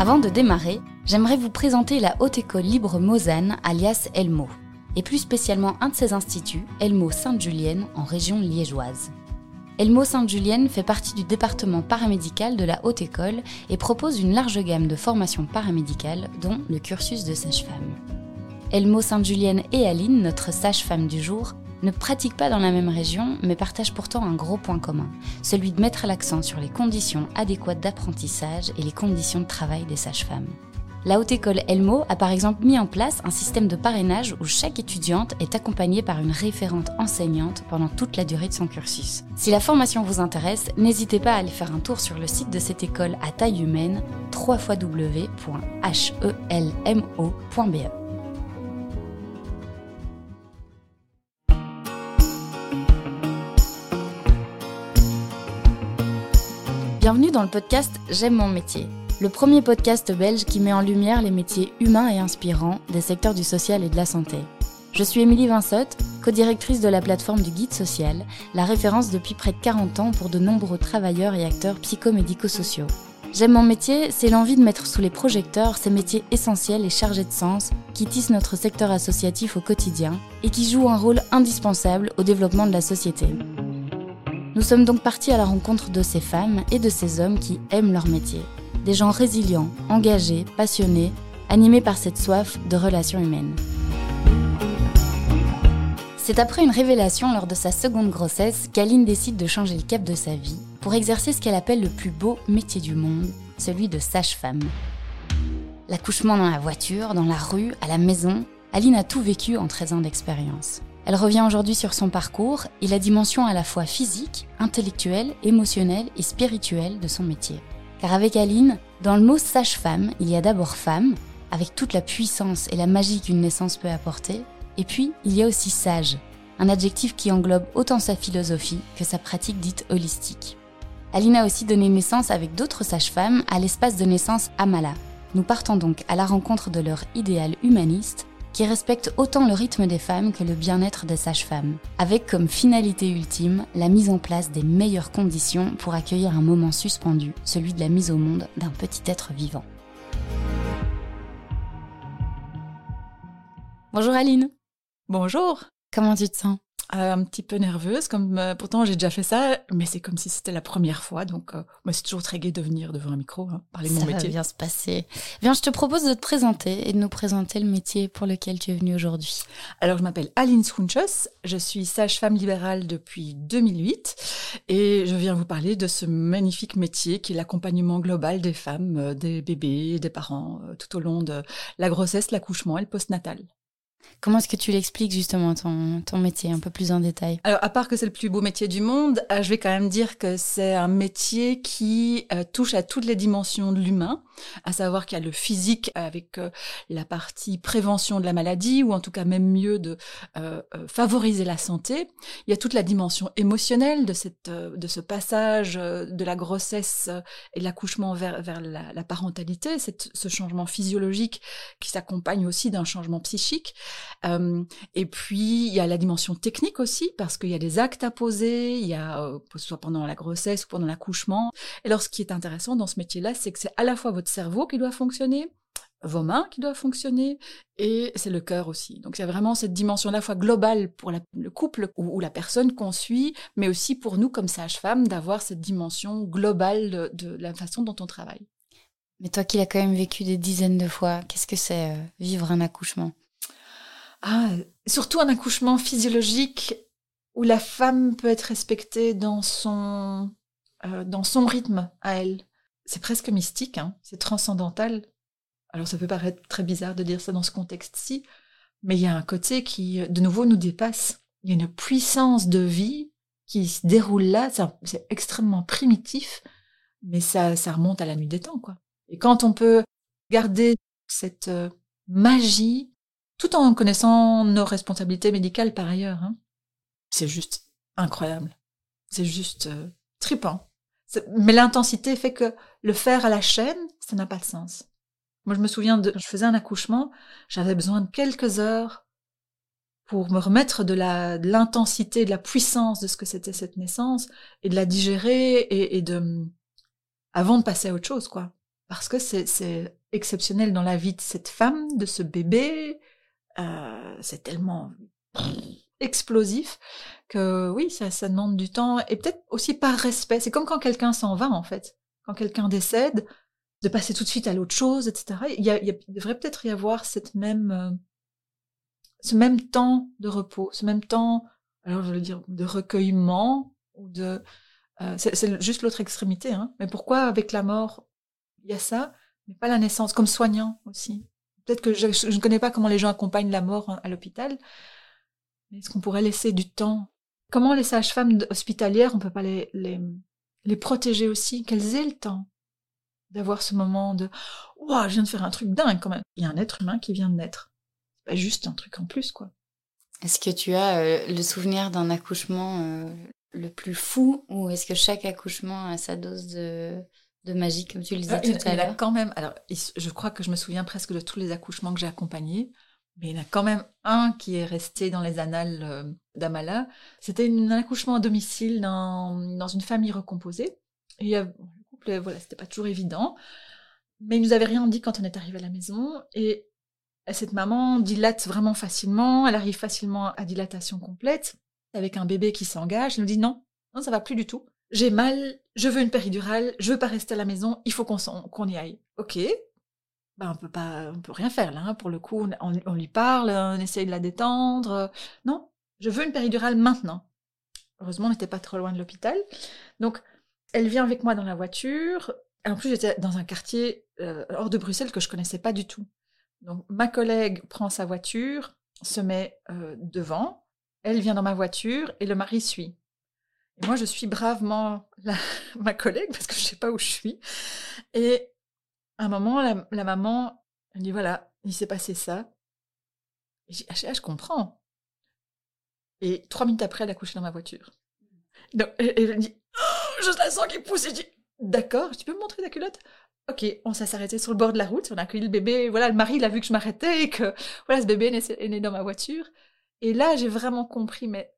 Avant de démarrer, j'aimerais vous présenter la Haute École Libre Mozane, alias Elmo, et plus spécialement un de ses instituts, Elmo Sainte-Julienne, en région liégeoise. Elmo Sainte-Julienne fait partie du département paramédical de la Haute École et propose une large gamme de formations paramédicales, dont le cursus de sage-femme. Elmo Sainte-Julienne et Aline, notre sage-femme du jour, ne pratiquent pas dans la même région, mais partagent pourtant un gros point commun, celui de mettre l'accent sur les conditions adéquates d'apprentissage et les conditions de travail des sages-femmes. La Haute École Elmo a par exemple mis en place un système de parrainage où chaque étudiante est accompagnée par une référente enseignante pendant toute la durée de son cursus. Si la formation vous intéresse, n'hésitez pas à aller faire un tour sur le site de cette école à taille humaine www.helmo.be. Bienvenue dans le podcast J'aime mon métier, le premier podcast belge qui met en lumière les métiers humains et inspirants des secteurs du social et de la santé. Je suis Émilie Vinsotte, co-directrice de la plateforme du Guide Social, la référence depuis près de 40 ans pour de nombreux travailleurs et acteurs psychomédico-sociaux. J'aime mon métier, c'est l'envie de mettre sous les projecteurs ces métiers essentiels et chargés de sens qui tissent notre secteur associatif au quotidien et qui jouent un rôle indispensable au développement de la société. Nous sommes donc partis à la rencontre de ces femmes et de ces hommes qui aiment leur métier. Des gens résilients, engagés, passionnés, animés par cette soif de relations humaines. C'est après une révélation lors de sa seconde grossesse qu'Aline décide de changer le cap de sa vie pour exercer ce qu'elle appelle le plus beau métier du monde, celui de sage-femme. L'accouchement dans la voiture, dans la rue, à la maison, Aline a tout vécu en 13 ans d'expérience. Elle revient aujourd'hui sur son parcours et la dimension à la fois physique, intellectuelle, émotionnelle et spirituelle de son métier. Car avec Aline, dans le mot sage-femme, il y a d'abord femme, avec toute la puissance et la magie qu'une naissance peut apporter, et puis il y a aussi sage, un adjectif qui englobe autant sa philosophie que sa pratique dite holistique. Aline a aussi donné naissance avec d'autres sages-femmes à l'espace de naissance Amala. Nous partons donc à la rencontre de leur idéal humaniste qui respecte autant le rythme des femmes que le bien-être des sages-femmes, avec comme finalité ultime la mise en place des meilleures conditions pour accueillir un moment suspendu, celui de la mise au monde d'un petit être vivant. Bonjour Aline. Bonjour. Comment tu te sens? Euh, un petit peu nerveuse, comme euh, pourtant j'ai déjà fait ça, mais c'est comme si c'était la première fois, donc euh, moi c'est toujours très gai de venir devant un micro, hein, parler de mon métier. Ça va bien se passer. Bien, je te propose de te présenter et de nous présenter le métier pour lequel tu es venue aujourd'hui. Alors je m'appelle Aline Swunchos, je suis sage-femme libérale depuis 2008 et je viens vous parler de ce magnifique métier qui est l'accompagnement global des femmes, des bébés, des parents tout au long de la grossesse, l'accouchement et le postnatal. Comment est-ce que tu l'expliques justement ton, ton métier un peu plus en détail? Alors, à part que c'est le plus beau métier du monde, euh, je vais quand même dire que c'est un métier qui euh, touche à toutes les dimensions de l'humain, à savoir qu'il y a le physique avec euh, la partie prévention de la maladie, ou en tout cas même mieux de favoriser la santé. Il y a toute la dimension émotionnelle de, cette, de ce passage de la grossesse et l'accouchement vers, vers la, parentalité, ce changement physiologique qui s'accompagne aussi d'un changement psychique. Euh, et puis, il y a la dimension technique aussi, parce qu'il y a des actes à poser, il y a, euh, soit pendant la grossesse ou pendant l'accouchement. Et alors, ce qui est intéressant dans ce métier-là, c'est que c'est à la fois votre cerveau qui doit fonctionner, vos mains qui doivent fonctionner, et c'est le cœur aussi. Donc, a vraiment cette dimension à la fois globale pour le couple ou, la personne qu'on suit, mais aussi pour nous, comme sage-femme, d'avoir cette dimension globale de, la façon dont on travaille. Mais toi qui l'as quand même vécu des dizaines de fois, qu'est-ce que c'est euh, vivre un accouchement? Ah, surtout un accouchement physiologique où la femme peut être respectée dans son, euh, dans son rythme à elle. C'est presque mystique, hein c'est transcendantal. Alors ça peut paraître très bizarre de dire ça dans ce contexte-ci, mais il y a un côté qui, de nouveau, nous dépasse. Il y a une puissance de vie qui se déroule là, c'est extrêmement primitif, mais ça, ça remonte à la nuit des temps, quoi. Et quand on peut garder cette euh, magie tout en connaissant nos responsabilités médicales par ailleurs. Hein. C'est juste incroyable. C'est juste euh, tripant. Mais l'intensité fait que le faire à la chaîne, ça n'a pas de sens. Moi, je me souviens de, je faisais un accouchement, j'avais besoin de quelques heures pour me remettre de la de l'intensité, de la puissance de ce que c'était cette naissance et de la digérer et, et de avant de passer à autre chose, quoi. parce que c'est exceptionnel dans la vie de cette femme, de ce bébé. Euh, c'est tellement explosif que oui, ça, ça demande du temps et peut-être aussi par respect. C'est comme quand quelqu'un s'en va en fait, quand quelqu'un décède, de passer tout de suite à l'autre chose, etc. Il, y a, il, devrait peut-être y avoir cette même, euh, ce même temps de repos, ce même temps, alors je veux dire, de recueillement ou de, euh, c'est juste l'autre extrémité. Hein. Mais pourquoi avec la mort il y a ça, mais pas la naissance, comme soignant aussi. Peut-être que je, ne connais pas comment les gens accompagnent la mort à l'hôpital, mais est-ce qu'on pourrait laisser du temps? Comment les sages-femmes hospitalières, on peut pas les, les, les protéger aussi? Qu'elles aient le temps d'avoir ce moment de « Ouah, je viens de faire un truc dingue quand même !» Il y a un être humain qui vient de naître. C'est pas juste un truc en plus, quoi. Est-ce que tu as euh, le souvenir d'un accouchement euh, le plus fou ou est-ce que chaque accouchement a sa dose de, de magie, comme tu le disais ah, tout à l'heure quand même, alors je crois que je me souviens presque de tous les accouchements que j'ai accompagnés, mais il y en a quand même un qui est resté dans les annales euh, d'Amala. C'était un accouchement à domicile dans, dans une famille recomposée. Et le couple, voilà, c'était pas toujours évident, mais il nous avait rien dit quand on est arrivé à la maison. Et cette maman dilate vraiment facilement, elle arrive facilement à dilatation complète, avec un bébé qui s'engage. Elle nous dit non, non, ça va plus du tout j'ai mal, je veux une péridurale, je veux pas rester à la maison, il faut qu'on y aille. Ok, ben on peut pas, on peut rien faire là. Hein, pour le coup, on, lui parle, on essaye de la détendre. Non, je veux une péridurale maintenant. Heureusement, on n'était pas trop loin de l'hôpital. Donc, elle vient avec moi dans la voiture. en plus, j'étais dans un quartier euh, hors de Bruxelles que je connaissais pas du tout. Donc, ma collègue prend sa voiture, se met euh, devant. Elle vient dans ma voiture et le mari suit moi, je suis bravement ma collègue parce que je sais pas où je suis. Et à un moment, la, maman, elle dit voilà, il s'est passé ça. Et j'ai dit, ah, je comprends. Et trois minutes après, elle a couché dans ma voiture. Donc, et, elle me oh, je la sens qui pousse. Et je dis, d'accord, tu peux me montrer ta culotte? Ok, on s'est arrêté sur le bord de la route, on a accueilli le bébé. Voilà, le mari, il a vu que je m'arrêtais et que voilà, ce bébé est né dans ma voiture. Et là, j'ai vraiment compris, mais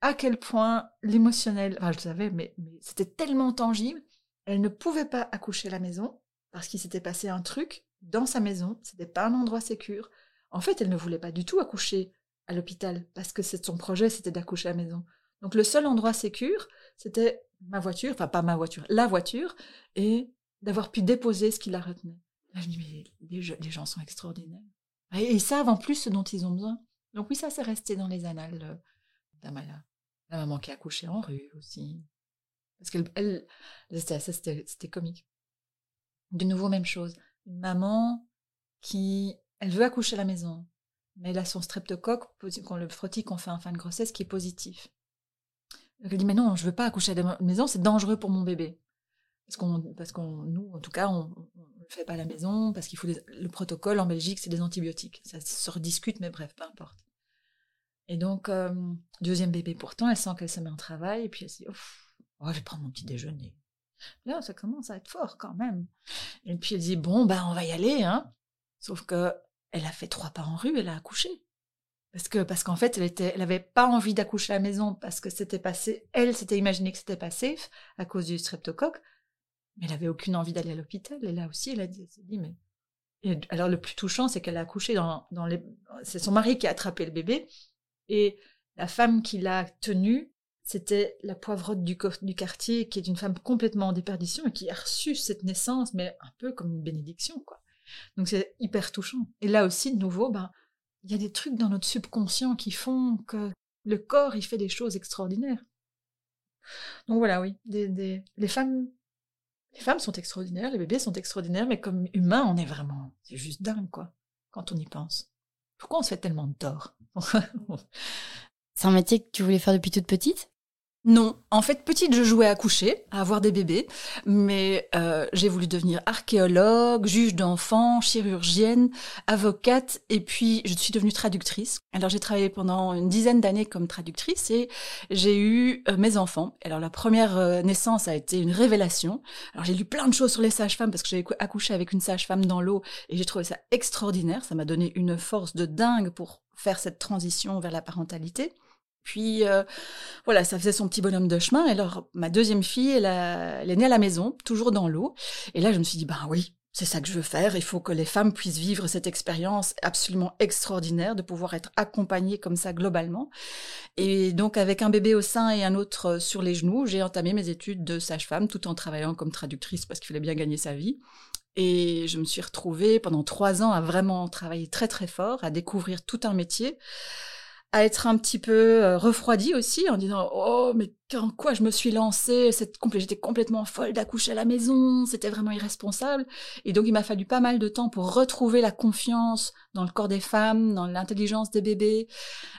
à quel point l'émotionnel, enfin je le savais, mais, c'était tellement tangible, elle ne pouvait pas accoucher à la maison parce qu'il s'était passé un truc dans sa maison, c'était pas un endroit sécur. En fait, elle ne voulait pas du tout accoucher à l'hôpital parce que son projet c'était d'accoucher à la maison. Donc le seul endroit sécur, c'était ma voiture, enfin pas ma voiture, la voiture, et d'avoir pu déposer ce qui la retenait. Je me dis, mais les, gens sont extraordinaires. Et ils savent en plus ce dont ils ont besoin. Donc oui, ça s'est resté dans les annales euh, d'Amala. La maman qui a accouché en rue aussi. Parce qu'elle, elle, c'était comique. De nouveau, même chose. Une maman qui, elle veut accoucher à la maison, mais elle a son streptocoque, qu'on le frottis qu'on fait en fin de grossesse, qui est positif. Elle dit, mais non, je veux pas accoucher à la maison, c'est dangereux pour mon bébé. Parce qu'on, parce qu'on, nous, en tout cas, on ne le fait pas à la maison, parce qu'il faut le protocole en Belgique, c'est des antibiotiques. Ça se rediscute, mais bref, peu importe. Et donc, euh, deuxième bébé pourtant, elle sent qu'elle se met en travail, et puis elle se dit, oh, je vais prendre mon petit déjeuner. Là, ça commence à être fort quand même. Et puis elle dit, bon, ben, on va y aller, hein. Sauf que elle a fait trois pas en rue, elle a accouché. Parce que, parce qu'en fait, elle était, elle pas envie d'accoucher à la maison parce que c'était passé, elle s'était imaginé que c'était pas safe à cause du streptocoque. Mais elle avait aucune envie d'aller à l'hôpital. Et là aussi, elle a dit, dit, mais, alors le plus touchant, c'est qu'elle a accouché dans, dans les, c'est son mari qui a attrapé le bébé et la femme qui l'a tenue, c'était la poivrotte du, quartier, qui est une femme complètement en déperdition et qui a reçu cette naissance, mais un peu comme une bénédiction, quoi. Donc c'est hyper touchant. Et là aussi, de nouveau, ben, il y a des trucs dans notre subconscient qui font que le corps, il fait des choses extraordinaires. Donc voilà, oui, des, les femmes, les femmes sont extraordinaires, les bébés sont extraordinaires, mais comme humains, on est vraiment, c'est juste dingue, quoi, quand on y pense. Pourquoi on se fait tellement de tort? C'est un métier que tu voulais faire depuis toute petite? Non, en fait, petite, je jouais à coucher, à avoir des bébés, mais euh, j'ai voulu devenir archéologue, juge d'enfants, chirurgienne, avocate, et puis je suis devenue traductrice. Alors j'ai travaillé pendant une dizaine d'années comme traductrice et j'ai eu euh, mes enfants. Alors la première euh, naissance a été une révélation. Alors j'ai lu plein de choses sur les sages-femmes parce que j'avais accouché avec une sage-femme dans l'eau et j'ai trouvé ça extraordinaire. Ça m'a donné une force de dingue pour faire cette transition vers la parentalité. Puis euh, voilà, ça faisait son petit bonhomme de chemin. Et alors, ma deuxième fille, elle, est née à la maison, toujours dans l'eau. Et là, je me suis dit, ben oui, c'est ça que je veux faire. Il faut que les femmes puissent vivre cette expérience absolument extraordinaire de pouvoir être accompagnées comme ça globalement. Et donc, avec un bébé au sein et un autre euh, sur les genoux, j'ai entamé mes études de sage-femme tout en travaillant comme traductrice parce qu'il fallait bien gagner sa vie. Et je me suis retrouvée pendant trois ans à vraiment travailler très très fort, à découvrir tout un métier à être un petit peu euh, refroidie aussi en disant oh mais en quoi je me suis lancée j'étais complètement folle d'accoucher à la maison c'était vraiment irresponsable. Et donc il m'a fallu pas mal de temps pour retrouver la confiance dans le corps des femmes dans l'intelligence des bébés.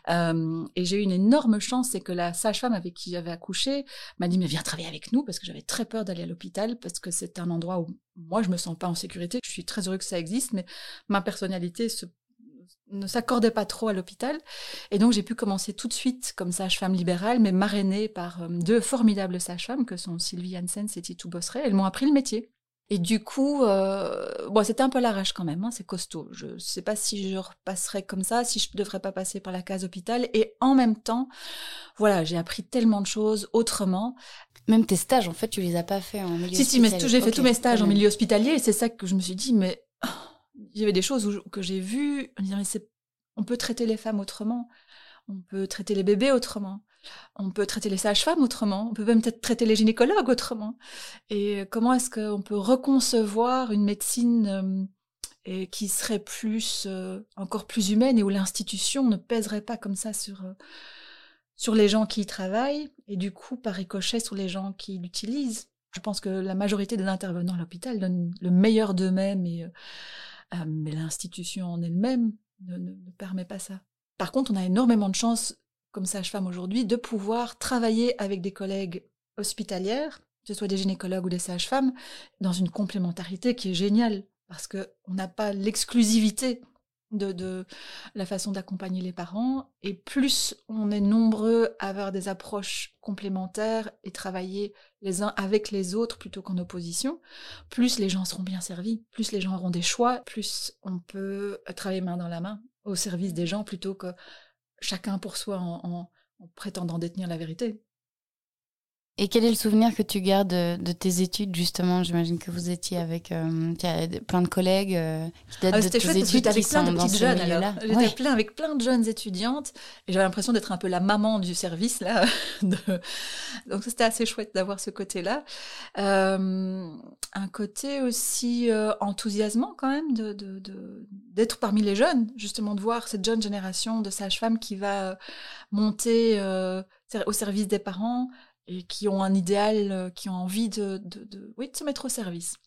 Et j'ai eu une énorme chance c'est que la sage-femme avec qui j'avais accouché m'a dit mais viens travailler avec nous parce que j'avais très peur d'aller à l'hôpital parce que c'est un endroit où moi je me sens pas en sécurité. Je suis très heureux que ça existe mais ma personnalité se ne s'accordait pas trop à l'hôpital. Et donc j'ai pu commencer tout de suite comme sage-femme libérale, mais marrainée par euh, deux formidables sages-femmes que sont Sylvie Hansen et Titou Bosseret. Elles m'ont appris le métier. Et du coup, euh, bon, c'était un peu l'arrache quand même, hein, c'est costaud. Je ne sais pas si je repasserai comme ça, si je ne devrais pas passer par la case hôpital. Et en même temps, voilà, j'ai appris tellement de choses autrement. Même tes stages, en fait, tu les as pas fait en milieu si, hospitalier. Si, mais j'ai fait tous mes stages en milieu hospitalier. Et c'est ça que je me suis dit, mais il y avait des choses que j'ai vues mais c'est, on peut traiter les femmes autrement, on peut traiter les bébés autrement, on peut traiter les sages-femmes autrement, on peut même peut-être traiter les gynécologues autrement. Et comment est-ce qu'on peut reconcevoir une médecine euh, qui serait plus, euh, encore plus humaine et où l'institution ne pèserait pas comme ça sur, euh, sur les gens qui y travaillent et du coup par ricochet sur les gens qui l'utilisent? Je pense que la majorité des intervenants à l'hôpital donnent le meilleur d'eux-mêmes et euh, mais l'institution en elle-même ne, ne, permet pas ça. Par contre, on a énormément de chance, comme sage-femme aujourd'hui, de pouvoir travailler avec des collègues hospitalières, que ce soit des gynécologues ou des sages-femmes, dans une complémentarité qui est géniale, parce qu'on n'a pas l'exclusivité de, la façon d'accompagner les parents. Et plus on est nombreux à avoir des approches complémentaires et travailler les uns avec les autres plutôt qu'en opposition, plus les gens seront bien servis, plus les gens auront des choix, plus on peut travailler main dans la main au service des gens plutôt que chacun pour soi en prétendant détenir la vérité. Et quel est le souvenir que tu gardes de, tes études, justement? J'imagine que vous étiez avec euh, plein de collègues euh, qui datent ah, de tes chouette, études avec plein de petites jeunes, alors. J'étais plein avec plein de jeunes étudiantes et j'avais l'impression d'être un peu la maman du service, là. Donc c'était assez chouette d'avoir ce côté-là. Euh, un côté aussi enthousiasmant, quand même, d'être de, de, parmi les jeunes, justement, de voir cette jeune génération de sages-femmes qui va monter au service des parents, et qui ont un idéal, euh, qui ont envie de, oui, de se mettre au service.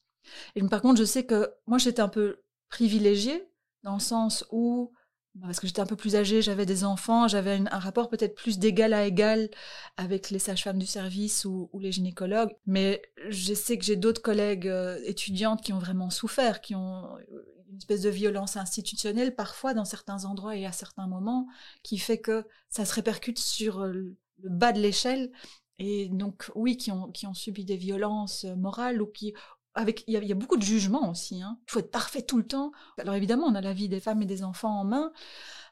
Et par contre, je sais que moi, j'étais un peu privilégiée dans le sens où, bah, parce que j'étais un peu plus âgée, j'avais des enfants, j'avais un rapport peut-être plus d'égal à égal avec les sages-femmes du service ou, les gynécologues. Mais je sais que j'ai d'autres collègues euh, étudiantes qui ont vraiment souffert, qui ont euh, une espèce de violence institutionnelle parfois dans certains endroits et à certains moments, qui fait que ça se répercute sur le bas de l'échelle et donc oui, qui ont, qui ont subi des violences euh, morales ou qui avec il y, a, beaucoup de jugements aussi. Hein. Il faut être parfait tout le temps. Alors évidemment, on a la vie des femmes et des enfants en main,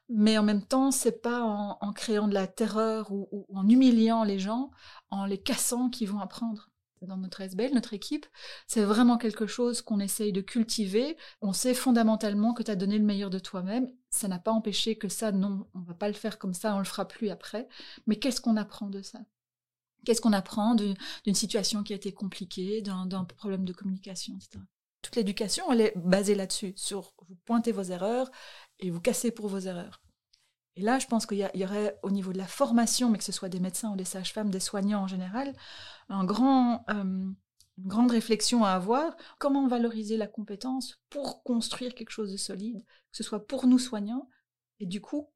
mais en même temps, c'est pas en, créant de la terreur ou, en humiliant les gens, en les cassant qu'ils vont apprendre. Dans notre SBL, notre équipe, c'est vraiment quelque chose qu'on essaye de cultiver. On sait fondamentalement que tu as donné le meilleur de toi-même. Ça n'a pas empêché que ça, non, on va pas le faire comme ça, on le fera plus après. Mais qu'est-ce qu'on apprend de ça? Qu'est-ce qu'on apprend d'une situation qui a été compliquée, d'un problème de communication, etc. Toute l'éducation, elle est basée là-dessus, sur vous pointez vos erreurs et vous cassez pour vos erreurs. Et là, je pense qu'il y, aurait, au niveau de la formation, mais que ce soit des médecins ou des sages-femmes, des soignants en général, un grand, euh, une grande réflexion à avoir. Comment valoriser la compétence pour construire quelque chose de solide, que ce soit pour nous soignants, et du coup,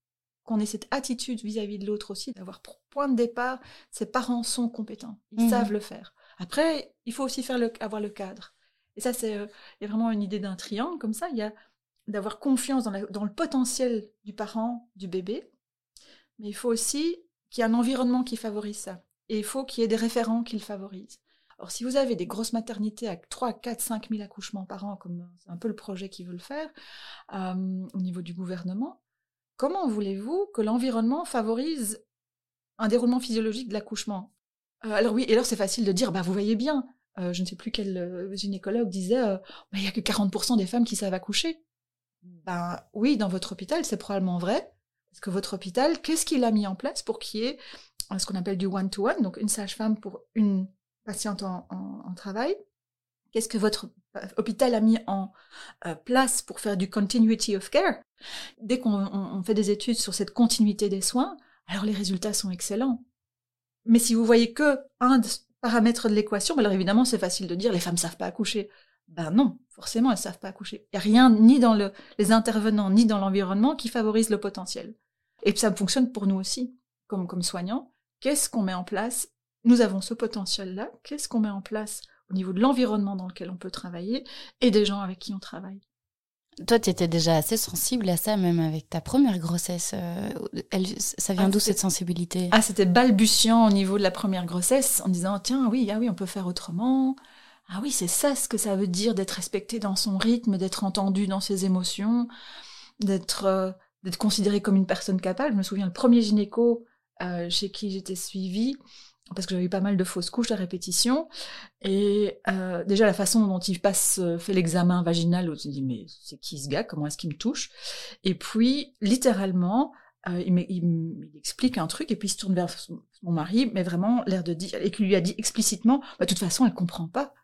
qu'on ait cette attitude vis-à-vis de l'autre aussi, d'avoir pour point de départ, ses parents sont compétents, ils mmh savent le faire. Après, il faut aussi faire le, avoir le cadre. Et ça, c'est euh, il y a vraiment une idée d'un triangle comme ça. Il y a d'avoir confiance dans, dans, le potentiel du parent, du bébé, mais il faut aussi qu'il y ait un environnement qui favorise ça. Et il faut qu'il y ait des référents qui le favorisent. Alors, si vous avez des grosses maternités avec 3, 4, 5 000 accouchements par an, comme c'est un peu le projet qu'ils veulent faire euh, au niveau du gouvernement, Comment voulez-vous que l'environnement favorise un déroulement physiologique de l'accouchement? Euh, Alors oui, et alors c'est facile de dire, bah vous voyez bien, je ne sais plus quel gynécologue disait, il n'y a que 40% des femmes qui savent accoucher. Ben oui, dans votre hôpital, c'est probablement vrai. Parce que votre hôpital, qu'est-ce qu'il a mis en place pour qu'il y ait ce qu'on appelle du one-to-one, donc une sage-femme pour une patiente en, travail Qu'est-ce que votre hôpital a mis en euh, place pour faire du continuity of care? Dès qu'on fait des études sur cette continuité des soins, alors les résultats sont excellents. Mais si vous voyez que un paramètre de l'équation, alors évidemment c'est facile de dire les femmes savent pas accoucher. Ben non, forcément elles savent pas accoucher. Il n'y a rien ni dans le, les intervenants ni dans l'environnement qui favorise le potentiel. Et ça fonctionne pour nous aussi, comme, comme soignants. Qu'est-ce qu'on met en place? Nous avons ce potentiel-là. Qu'est-ce qu'on met en place au niveau de l'environnement dans lequel on peut travailler et des gens avec qui on travaille toi, tu étais déjà assez sensible à ça, même avec ta première grossesse. Euh, elle, ça vient ah, d'où cette sensibilité? Ah, c'était balbutiant au niveau de la première grossesse, en disant tiens, oui, ah oui, on peut faire autrement. Ah oui, c'est ça ce que ça veut dire d'être respecté dans son rythme, d'être entendu dans ses émotions, d'être euh, d'être considéré comme une personne capable. Je me souviens, le premier gynéco euh, chez qui j'étais suivie, parce que j'avais eu pas mal de fausses couches à répétition, et euh, déjà la façon dont il passe, euh, fait l'examen vaginal, on se dit mais c'est qui ce gars, comment est-ce qu'il me touche? Et puis littéralement, il, il, explique un truc et puis il se tourne vers mon mari, mais vraiment l'air de dire, et qui lui a dit explicitement, bah, de toute façon elle comprend pas.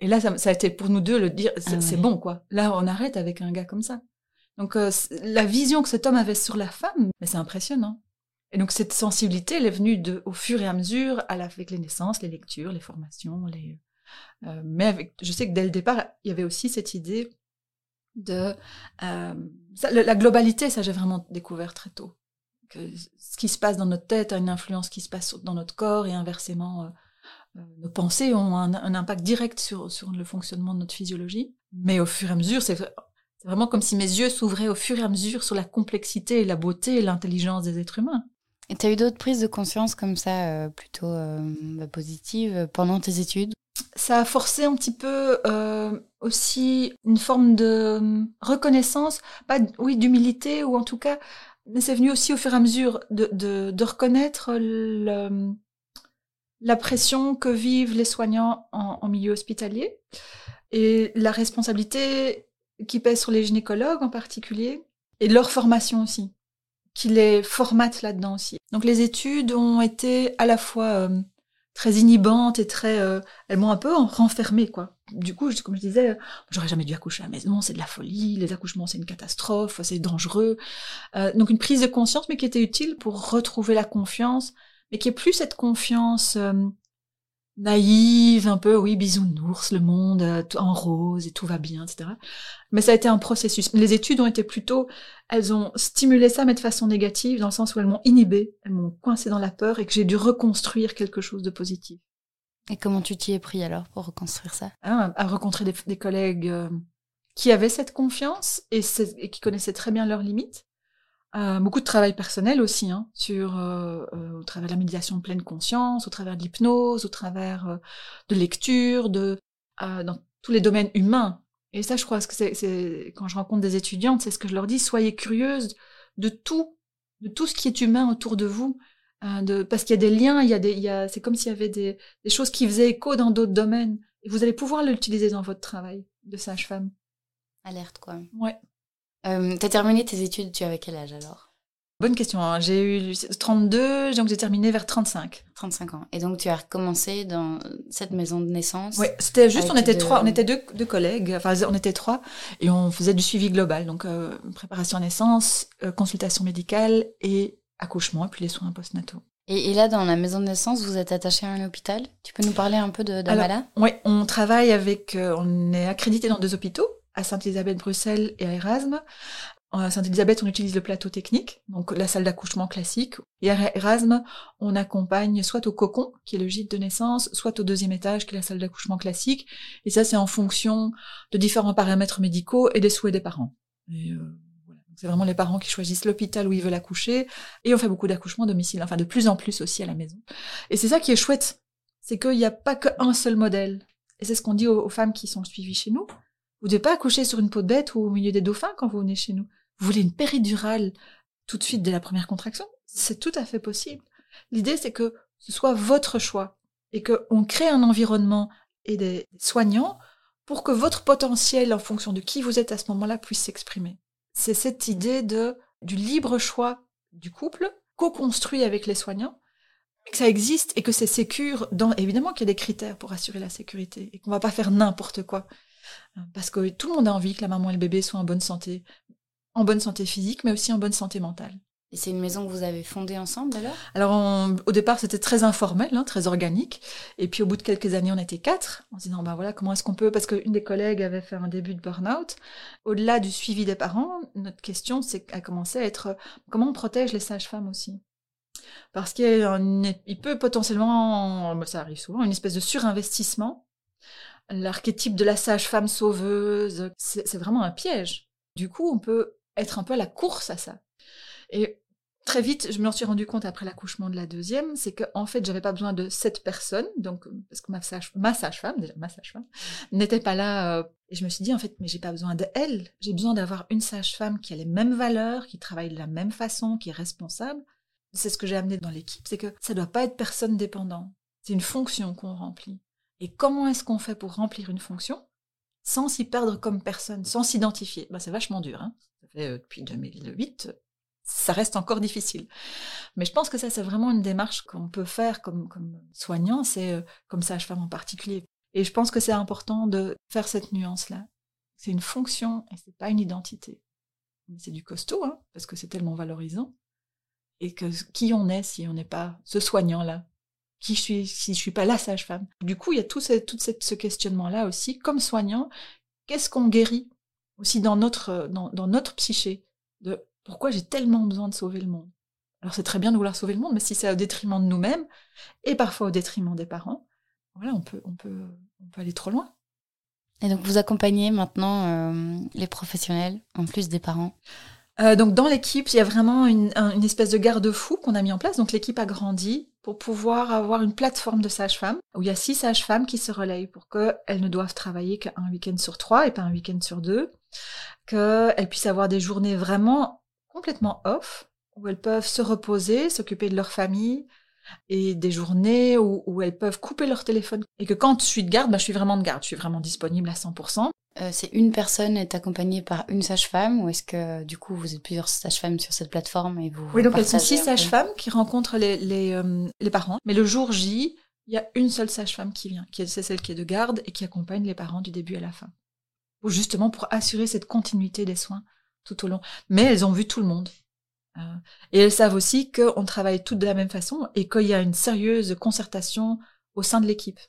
Et là, ça, ça a été pour nous deux le dire, c'est ah bon quoi. Là, on arrête avec un gars comme ça. Donc euh, la vision que cet homme avait sur la femme, mais c'est impressionnant. Et donc cette sensibilité, elle est venue au fur et à mesure, avec les naissances, les lectures, les formations. Euh, mais je sais que dès le départ, il y avait aussi cette idée de euh, la globalité. Ça, j'ai vraiment découvert très tôt que ce qui se passe dans notre tête a une influence qui se passe dans notre corps et inversement. nos pensées ont un, impact direct sur, le fonctionnement de notre physiologie. Mais au fur et à mesure, c'est c'est vraiment comme si mes yeux s'ouvraient au fur et à mesure sur la complexité la beauté et l'intelligence des êtres humains. Et tu as eu d'autres prises de conscience comme ça, euh, plutôt euh, positives, euh, pendant tes études? Ça a forcé un petit peu aussi une forme de reconnaissance, pas oui d'humilité, ou en tout cas, mais c'est venu aussi au fur et à mesure de, reconnaître la pression que vivent les soignants en milieu hospitalier et la responsabilité qui pèse sur les gynécologues en particulier, et leur formation aussi, qui les formatent là-dedans aussi. Donc les études ont été à la fois euh, très inhibantes et très... Euh, elles m'ont un peu renfermée, quoi. Du coup, comme je disais, j'aurais jamais dû accoucher à la maison, c'est de la folie, les accouchements c'est une catastrophe, c'est dangereux. Euh, donc une prise de conscience, mais qui était utile pour retrouver la confiance, mais qui est plus cette confiance naïve, un peu, oui, bisounours, le monde euh, en rose et tout va bien, etc. Mais ça a été un processus. Les études ont été plutôt, elles ont stimulé ça, mais de façon négative, dans le sens où elles m'ont inhibé, elles m'ont coincé dans la peur et que j'ai dû reconstruire quelque chose de positif. Et comment tu t'y es pris alors pour reconstruire ça? Ah, À rencontrer des, collègues euh, qui avaient cette confiance et, et qui connaissaient très bien leurs limites euh, beaucoup de travail personnel aussi, hein, sur euh, euh, au travers de la méditation de pleine conscience, au travers de l'hypnose, au travers de lecture, de dans tous les domaines humains. Et ça, je crois que c'est quand je rencontre des étudiantes, c'est ce que je leur dis soyez curieuses de tout, de tout ce qui est humain autour de vous, de, parce qu'il y a des liens, il y a des, c'est comme s'il y avait des, des choses qui faisaient écho dans d'autres domaines, et vous allez pouvoir l'utiliser dans votre travail de sage-femme. Alerte, quoi. Ouais. Euh, tu as terminé tes études, tu avais quel âge alors? Bonne question. Hein. J'ai eu 32, donc j'ai terminé vers 35. 35 ans. Et donc tu as recommencé dans cette maison de naissance Oui, c'était juste, on était trois, on était deux, deux, collègues, enfin on était trois, et on faisait du suivi global, donc euh, préparation à naissance, euh, consultation médicale et accouchement, et puis les soins postnataux. Et, et, là, dans la maison de naissance, vous êtes attaché à un hôpital? Tu peux nous parler un peu de d'Amala Oui, on travaille avec, on est accrédité dans deux hôpitaux, à Sainte-Élisabeth-Bruxelles et à Erasme. À Sainte-Élisabeth, on utilise le plateau technique, donc la salle d'accouchement classique. Et à Erasme, on accompagne soit au cocon, qui est le gîte de naissance, soit au deuxième étage, qui est la salle d'accouchement classique. Et ça, c'est en fonction de différents paramètres médicaux et des souhaits des parents. Euh, C'est vraiment les parents qui choisissent l'hôpital où ils veulent accoucher. Et on fait beaucoup d'accouchements à domicile, enfin de plus en plus aussi à la maison. Et c'est ça qui est chouette, c'est qu'il n'y a pas qu'un seul modèle. Et c'est ce qu'on dit aux femmes qui sont suivies chez nous. Ne devez pas accoucher sur une peau de bête ou au milieu des dauphins quand vous venez chez nous. Vous voulez une péridurale tout de suite dès la première contraction? C'est tout à fait possible. L'idée, c'est que ce soit votre choix. et qu'on crée un environnement et des soignants pour que votre potentiel, en fonction de qui vous êtes à ce moment-là, puisse s'exprimer. C'est cette idée de, du libre choix du couple, co-construit avec les soignants, que ça existe et que c'est sécure. Dans, évidemment qu'il y a des critères pour assurer la sécurité et qu'on va pas faire n'importe quoi. Parce que tout le monde a envie que la maman et le bébé soient en bonne santé, en bonne santé physique, mais aussi en bonne santé mentale. Et c'est une maison que vous avez fondée ensemble alors? Alors au départ c'était très informel, hein, très organique. Et puis au bout de quelques années on était quatre en se disant bah voilà comment est-ce qu'on peut? Parce qu'une des collègues avait fait un début de burn-out. Au-delà du suivi des parents, notre question c'est à commencer à être comment on protège les sages-femmes aussi? Parce qu'il peut potentiellement, ça arrive souvent, une espèce de surinvestissement. L'archétype de la sage-femme sauveuse, c'est vraiment un piège. Du coup, on peut être un peu à la course à ça. Et très vite, je me suis rendu compte après l'accouchement de la deuxième, c'est qu'en en fait, j'avais pas besoin de cette personne, donc parce que ma sage, ma sage-femme, déjà ma sage-femme, n'était pas là. Euh, et je me suis dit en fait, mais j'ai pas besoin d'elle. J'ai besoin d'avoir une sage-femme qui a les mêmes valeurs, qui travaille de la même façon, qui est responsable. C'est ce que j'ai amené dans l'équipe, c'est que ça doit pas être personne dépendant. C'est une fonction qu'on remplit. Et comment est-ce qu'on fait pour remplir une fonction sans s'y perdre comme personne, sans s'identifier? Ben, C'est vachement dur. Hein euh, depuis 2008, ça reste encore difficile. Mais je pense que ça, c'est vraiment une démarche qu'on peut faire comme, comme soignant, c'est euh, comme sage-femme en particulier. Et je pense que c'est important de faire cette nuance-là. C'est une fonction et c'est pas une identité. C'est du costaud, hein, parce que c'est tellement valorisant. Et que qui on est si on n'est pas ce soignant-là? Qui je suis si je suis pas la sage-femme Du coup, il y a tout, ce, tout ce questionnement-là aussi. Comme soignant, qu'est-ce qu'on guérit aussi dans notre, dans, dans notre psyché de pourquoi j'ai tellement besoin de sauver le monde? Alors c'est très bien de vouloir sauver le monde, mais si c'est au détriment de nous-mêmes, et parfois au détriment des parents, voilà, on peut, on peut, on peut aller trop loin. Et donc vous accompagnez maintenant euh, les professionnels en plus des parents? Euh, donc dans l'équipe, il y a vraiment une, une espèce de garde-fou qu'on a mis en place. Donc l'équipe a grandi pour pouvoir avoir une plateforme de sages-femmes où il y a six sages-femmes qui se relayent pour qu'elles ne doivent travailler qu'un week-end sur trois et pas un week-end sur deux, qu'elles puissent avoir des journées vraiment complètement off, où elles peuvent se reposer, s'occuper de leur famille, et des journées où, elles peuvent couper leur téléphone. Et que quand je suis de garde, bah, je suis vraiment de garde, je suis vraiment disponible à 100%. Euh, c'est une personne est accompagnée par une sage-femme ou est-ce que du coup vous êtes plusieurs sages-femmes sur cette plateforme et vous Oui, donc elles sont six sages-femmes qui rencontrent les, les, euh, les, parents. Mais le jour J, il y a une seule sage-femme qui vient, qui est, c'est celle qui est de garde et qui accompagne les parents du début à la fin. Ou justement pour assurer cette continuité des soins tout au long. Mais elles ont vu tout le monde. Euh, et elles savent aussi qu'on travaille toutes de la même façon et qu'il y a une sérieuse concertation au sein de l'équipe.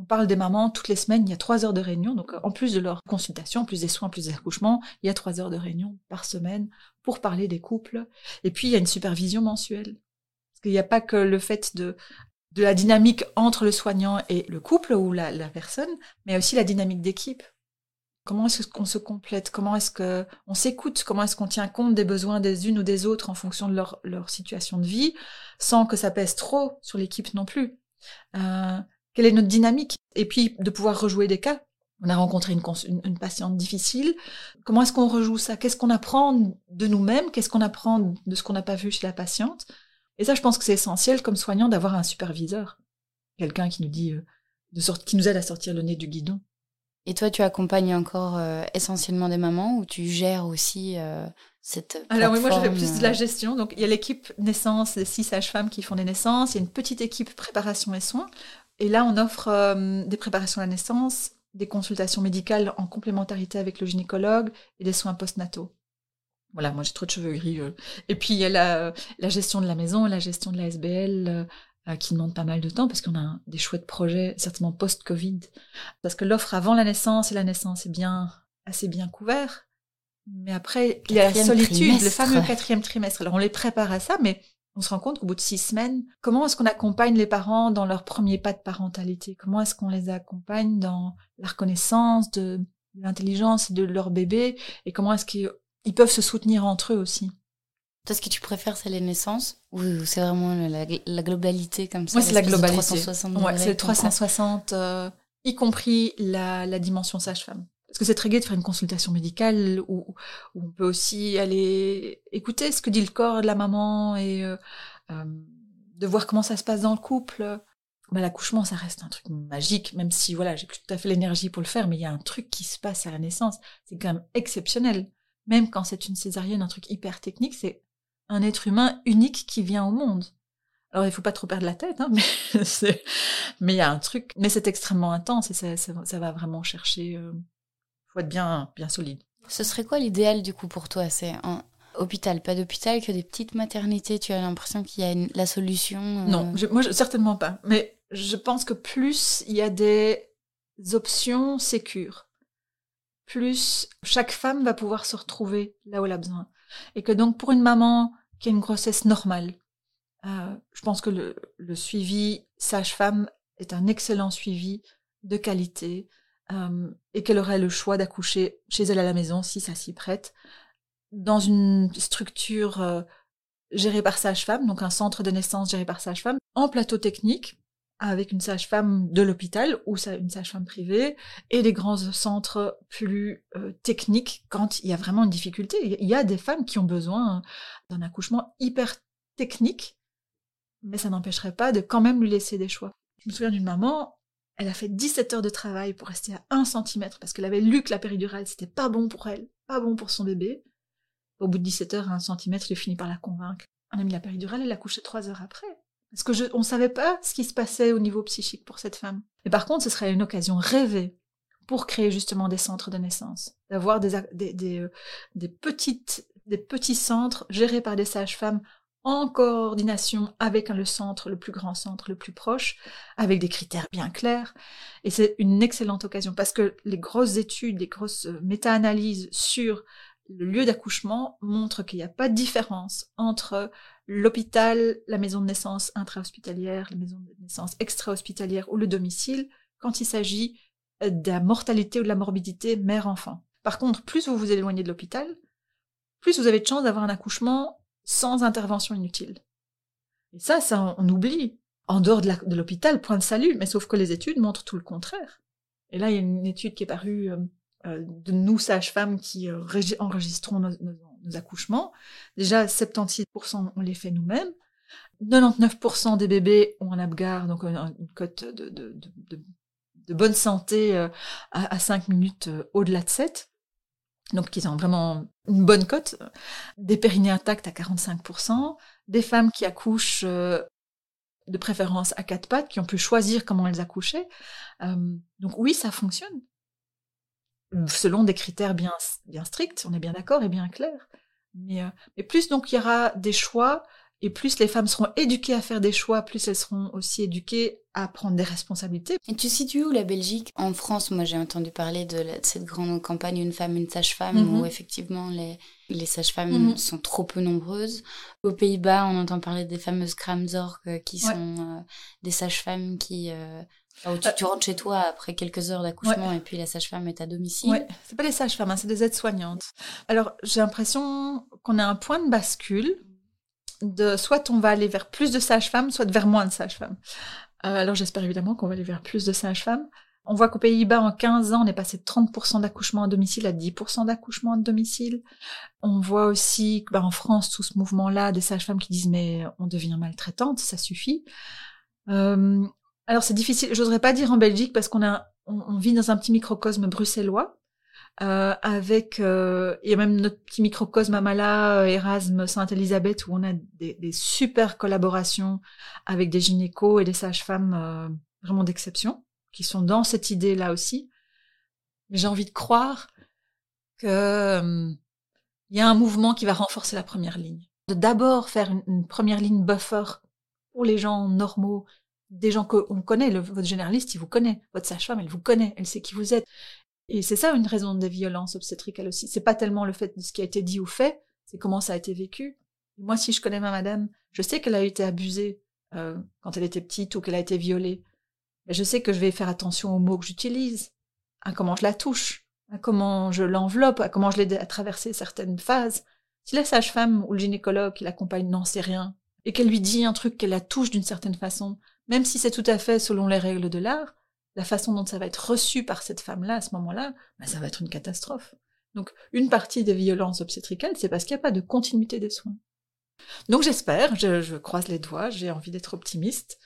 On parle des mamans toutes les semaines, il y a trois heures de réunion, donc en plus de leur consultation, plus des soins, plus des accouchements, il y a trois heures de réunion par semaine pour parler des couples. Et puis il y a une supervision mensuelle. Parce qu'il n'y a pas que le fait de, la dynamique entre le soignant et le couple ou la, personne, mais aussi la dynamique d'équipe. Comment est-ce qu'on se complète? Comment est-ce qu'on s'écoute? Comment est-ce qu'on tient compte des besoins des unes ou des autres en fonction de leur, leur situation de vie, sans que ça pèse trop sur l'équipe non plus? Euh, Quelle est notre dynamique Et puis de pouvoir rejouer des cas. On a rencontré une, une, patiente difficile. Comment est-ce qu'on rejoue ça? Qu'est-ce qu'on apprend de nous-mêmes? Qu'est-ce qu'on apprend de ce qu'on n'a pas vu chez la patiente? Et ça, je pense que c'est essentiel comme soignant d'avoir un superviseur, quelqu'un qui nous dit, euh, de sorte, qui nous aide à sortir le nez du guidon. Et toi, tu accompagnes encore euh, essentiellement des mamans ou tu gères aussi euh, cette Alors oui, moi je fais plus de la gestion. Donc il y a l'équipe naissance, les six sages-femmes qui font les naissances. Il y a une petite équipe préparation et soins. Et là, on offre des préparations à la naissance, des consultations médicales en complémentarité avec le gynécologue et des soins postnataux. Voilà, moi j'ai trop de cheveux gris. Et puis il y a la, la, gestion de la maison, la gestion de la SBL, euh, qui demande pas mal de temps parce qu'on a des chouettes projets, certainement post-Covid. Parce que l'offre avant la naissance et la naissance est bien, assez bien couvert. Mais après, il y a la solitude, le fameux quatrième trimestre. Alors on les prépare à ça, mais on se rend compte qu'au bout de six semaines, comment est-ce qu'on accompagne les parents dans leur premier pas de parentalité? Comment est-ce qu'on les accompagne dans la reconnaissance de l'intelligence de leur bébé? Et comment est-ce qu'ils peuvent se soutenir entre eux aussi? Toi, ce que tu préfères, c'est les naissances Ou c'est vraiment la, globalité comme ça? Moi, c'est la globalité. 360 ouais, c'est 360, euh, y compris la, la dimension sage-femme. Parce que c'est très gai de faire une consultation médicale où, on peut aussi aller écouter ce que dit le corps de la maman et euh, euh, de voir comment ça se passe dans le couple. bah, l'accouchement, ça reste un truc magique, même si voilà, j'ai plus tout à fait l'énergie pour le faire, mais il y a un truc qui se passe à la naissance, c'est quand même exceptionnel. Même quand c'est une césarienne, un truc hyper technique, c'est un être humain unique qui vient au monde. Alors il faut pas trop perdre la tête, hein, mais il y a un truc, mais c'est extrêmement intense et ça, ça, va vraiment chercher. Euh, faut être bien, bien solide. Ce serait quoi l'idéal du coup pour toi? C'est un hôpital, pas d'hôpital, que des petites maternités. Tu as l'impression qu'il y a la solution euh? Non, moi certainement pas. Mais je pense que plus il y a des options sécures, plus chaque femme va pouvoir se retrouver là où elle a besoin. Et que donc pour une maman qui a une grossesse normale, euh, je pense que le, le suivi sage-femme est un excellent suivi de qualité et qu'elle aurait le choix d'accoucher chez elle à la maison si ça s'y prête, dans une structure gérée par sage-femme, donc un centre de naissance géré par sage-femme, en plateau technique, avec une sage-femme de l'hôpital ou une sage-femme privée, et des grands centres plus techniques quand il y a vraiment une difficulté. Il y a des femmes qui ont besoin d'un accouchement hyper technique, mais ça n'empêcherait pas de quand même lui laisser des choix. Je me souviens d'une maman, elle a fait 17 heures de travail pour rester à 1 cm parce qu'elle avait lu que la péridurale c'était pas bon pour elle, pas bon pour son bébé. Au bout de 17 heures, 1 cm, il a fini par la convaincre. On a mis la péridurale, elle a couché 3 heures après. Parce que je, savait pas ce qui se passait au niveau psychique pour cette femme. Mais par contre, ce serait une occasion rêvée pour créer justement des centres de naissance, d'avoir des, euh, petites des petits centres gérés par des sages-femmes en coordination avec le centre, le plus grand centre, le plus proche, avec des critères bien clairs. Et c'est une excellente occasion parce que les grosses études, les grosses euh, méta-analyses sur le lieu d'accouchement montrent qu'il n'y a pas de différence entre l'hôpital, la maison de naissance intra-hospitalière, la maison de naissance extra-hospitalière ou le domicile quand il s'agit euh, de la mortalité ou de la morbidité mère-enfant. Par contre, plus vous vous éloignez de l'hôpital, plus vous avez de chances d'avoir un accouchement sans intervention inutile. Et ça, ça, on oublie. En dehors de l'hôpital, point de salut, mais sauf que les études montrent tout le contraire. Et là, il y a une étude qui est parue euh, euh, de nous, sages-femmes, qui euh, enregistrons nos, accouchements. Déjà, 76%, on les fait nous-mêmes. 99% des bébés ont un Apgar, donc une, cote de, bonne santé à, à 5 minutes au-delà de 7 donc qui ont vraiment une bonne cote, des périnées intacts à 45%, des femmes qui accouchent euh, de préférence à quatre pattes, qui ont pu choisir comment elles accouchaient. Euh, donc oui, ça fonctionne. Selon des critères bien, stricts, on est bien d'accord et bien clair. Mais, euh, mais plus donc il y aura des choix et plus les femmes seront éduquées à faire des choix, plus elles seront aussi éduquées à prendre des responsabilités. Et tu situes où la Belgique? En France, moi j'ai entendu parler de, cette grande campagne Une femme, une sage-femme, mhm. où effectivement les, les sages-femmes mhm. sont trop peu nombreuses. Aux Pays-Bas, on entend parler des fameuses Kramzorg, euh, qui sont euh, des sages-femmes qui... Euh, où tu, rentres chez toi après quelques heures d'accouchement et puis la sage-femme est à domicile. Ouais, c'est pas des sages-femmes, hein, c'est des aides-soignantes. Alors j'ai l'impression qu'on a un point de bascule de soit on va aller vers plus de sages-femmes, soit vers moins de sages-femmes. Euh, alors j'espère évidemment qu'on va aller vers plus de sages-femmes. On voit qu'aux Pays-Bas, en 15 ans, on est passé de 30% d'accouchements à domicile à 10% d'accouchements à domicile. On voit aussi bah, en France, tout ce mouvement-là, des sages-femmes qui disent mais on devient maltraitante, ça suffit. Euh, alors c'est difficile, j'oserais pas dire en Belgique parce qu'on a, on vit dans un petit microcosme bruxellois. Euh, avec euh, il y a même notre petit microcosme à Mala, euh, Erasme, Sainte-Élisabeth, où on a des, des, super collaborations avec des gynécos et des sages-femmes euh, vraiment d'exception, qui sont dans cette idée-là aussi. Mais j'ai envie de croire que il y a un mouvement qui va renforcer la première ligne. De d'abord faire une, première ligne buffer pour les gens normaux, des gens qu'on connaît. Votre généraliste, il vous connaît. Votre sage-femme, elle vous connaît. Elle sait qui vous êtes. Et c'est ça une raison des violences obstétricales aussi. C'est pas tellement le fait de ce qui a été dit ou fait, c'est comment ça a été vécu. Moi, si je connais ma madame, je sais qu'elle a été abusée euh, quand elle était petite ou qu'elle a été violée. Mais je sais que je vais faire attention aux mots que j'utilise, à comment je la touche, à comment je l'enveloppe, à comment je l'aide à traverser certaines phases. Si la sage-femme ou le gynécologue qui l'accompagne n'en sait rien, et qu'elle lui dit un truc qu'elle la touche d'une certaine façon, même si c'est tout à fait selon les règles de l'art, la façon dont ça va être reçu par cette femme-là à ce moment-là, bah, ça va être une catastrophe. Donc une partie des violences obstétricales, c'est parce qu'il n'y a pas de continuité des soins. Donc j'espère, je, croise les doigts, j'ai envie d'être optimiste,